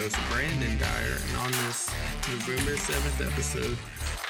Host, Brandon Dyer, and on this November 7th episode,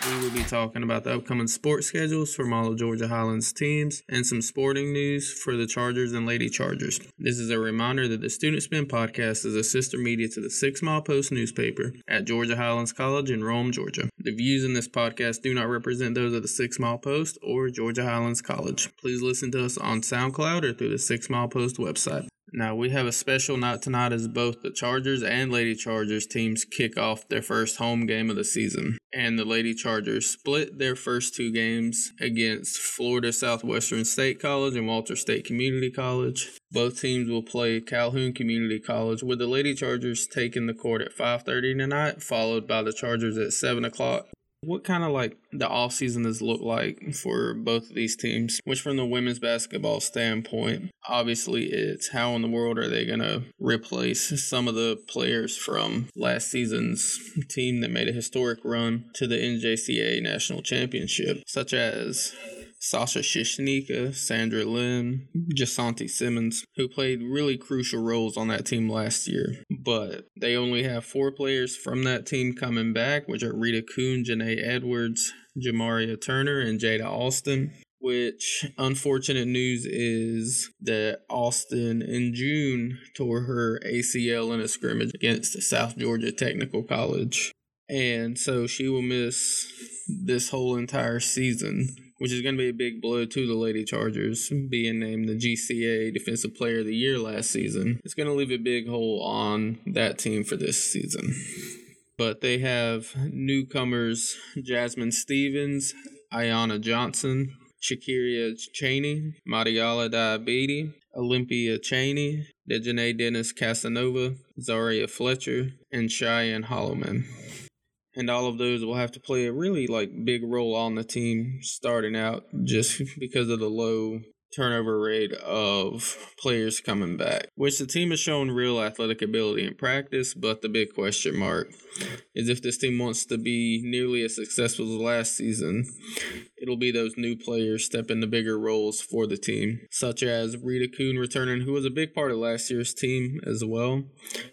we will be talking about the upcoming sports schedules from all of Georgia Highlands teams and some sporting news for the Chargers and Lady Chargers. This is a reminder that the Student Spin podcast is a sister media to the Six Mile Post newspaper at Georgia Highlands College in Rome, Georgia. The views in this podcast do not represent those of the Six Mile Post or Georgia Highlands College. Please listen to us on SoundCloud or through the Six Mile Post website. Now, we have a special night tonight as both the Chargers and Lady Chargers teams kick off their first home game of the season. And the Lady Chargers split their first two games against Florida Southwestern State College and Walters State Community College. Both teams will play Calhoun Community College, with the Lady Chargers taking the court at 5.30 tonight, followed by the Chargers at 7 o'clock. What kind of like the off season has looked like for both of these teams? Which, from the women's basketball standpoint, obviously it's how in the world are they going to replace some of the players from last season's team that made a historic run to the NJCA national championship, such as Sasha Shishnika, Sandra Lynn, Jasanti Simmons, who played really crucial roles on that team last year. But they only have four players from that team coming back, which are Rita Kuhn, Janae Edwards, Jamaria Turner, and Jada Austin. Which unfortunate news is that Austin in June tore her ACL in a scrimmage against South Georgia Technical College. And so she will miss this whole entire season which is going to be a big blow to the Lady Chargers, being named the GCA Defensive Player of the Year last season. It's going to leave a big hole on that team for this season. But they have newcomers Jasmine Stevens, Ayana Johnson, Shakiria Cheney, Mariala Diabetes, Olympia Cheney, Dejanae Dennis Casanova, Zaria Fletcher, and Cheyenne Holloman and all of those will have to play a really like big role on the team starting out just because of the low turnover rate of players coming back, which the team has shown real athletic ability in practice, but the big question mark is if this team wants to be nearly as successful as last season, it'll be those new players step into bigger roles for the team, such as Rita Kuhn returning, who was a big part of last year's team as well.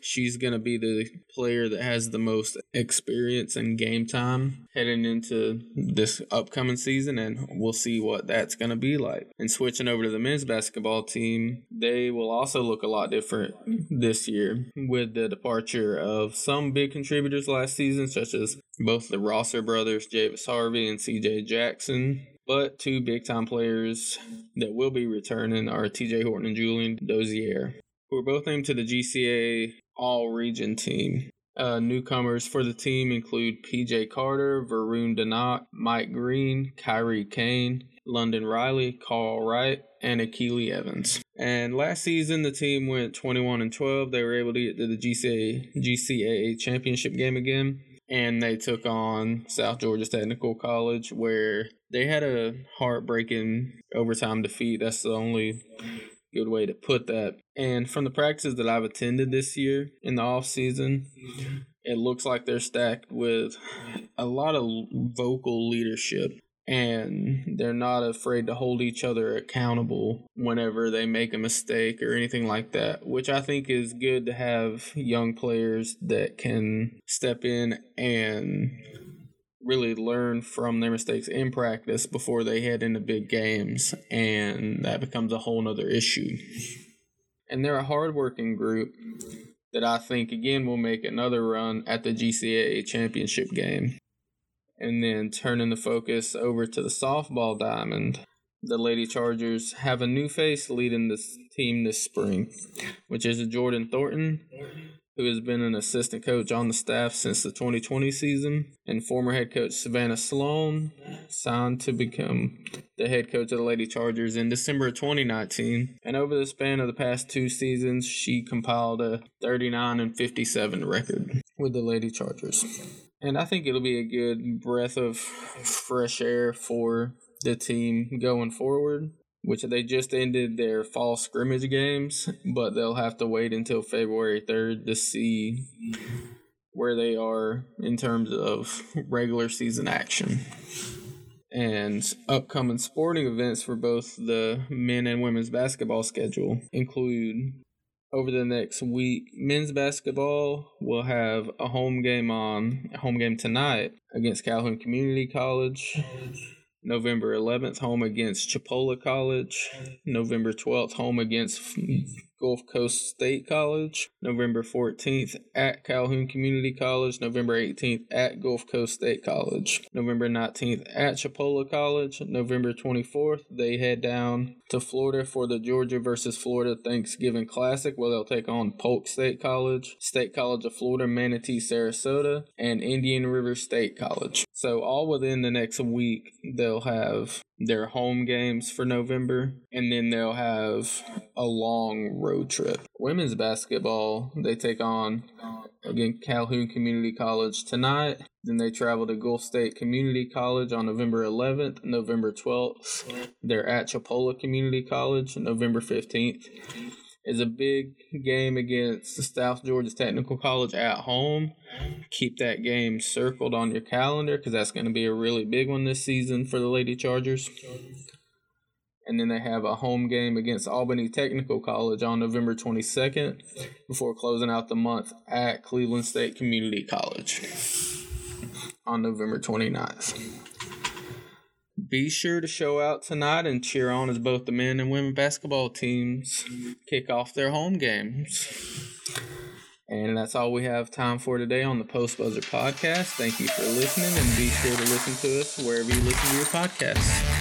She's going to be the player that has the most experience and game time heading into this upcoming season, and we'll see what that's going to be like. And switching over to the men's basketball team, they will also look a lot different this year with the departure of some big contributors last season, such as both the Rosser brothers, Javis Harvey and CJ Jackson. But two big time players that will be returning are TJ Horton and Julian Dozier, who are both named to the GCA All Region team. Uh, newcomers for the team include PJ Carter, Varun Danak, Mike Green, Kyrie Kane, London Riley, Carl Wright, and Akili Evans. And last season, the team went 21 and 12. They were able to get to the GCA, GCAA championship game again and they took on South Georgia Technical College, where they had a heartbreaking overtime defeat. That's the only good way to put that. And from the practices that I've attended this year in the off season, it looks like they're stacked with a lot of vocal leadership and they're not afraid to hold each other accountable whenever they make a mistake or anything like that, which I think is good to have young players that can step in and really learn from their mistakes in practice before they head into big games, and that becomes a whole nother issue. And they're a hardworking group that I think again will make another run at the GCAA championship game and then turning the focus over to the softball diamond. The Lady Chargers have a new face leading this team this spring, which is Jordan Thornton, who has been an assistant coach on the staff since the 2020 season, and former head coach Savannah Sloan signed to become the head coach of the Lady Chargers in December of 2019. And over the span of the past two seasons, she compiled a 39 and 57 record with the Lady Chargers. And I think it'll be a good breath of fresh air for the team going forward, which they just ended their fall scrimmage games, but they'll have to wait until February 3rd to see where they are in terms of regular season action. And upcoming sporting events for both the men and women's basketball schedule include over the next week, men's basketball will have a home game on home game tonight against Calhoun Community College. November 11th, home against Chipola College. November 12th, home against Gulf Coast State College, November 14th at Calhoun Community College, November 18th at Gulf Coast State College, November 19th at Chipola College, November 24th they head down to Florida for the Georgia versus Florida Thanksgiving Classic where they'll take on Polk State College, State College of Florida, Manatee, Sarasota, and Indian River State College. So all within the next week they'll have their home games for November, and then they'll have a long road trip. Women's basketball, they take on again Calhoun Community College tonight. Then they travel to Gulf State Community College on November 11th, November 12th. They're at Chipola Community College November 15th is a big game against South Georgia Technical College at home. Keep that game circled on your calendar because that's going to be a really big one this season for the Lady Chargers. And then they have a home game against Albany Technical College on November 22nd before closing out the month at Cleveland State Community College on November 29th be sure to show out tonight and cheer on as both the men and women basketball teams kick off their home games. And that's all we have time for today on the Post Buzzer podcast. Thank you for listening and be sure to listen to us wherever you listen to your podcasts.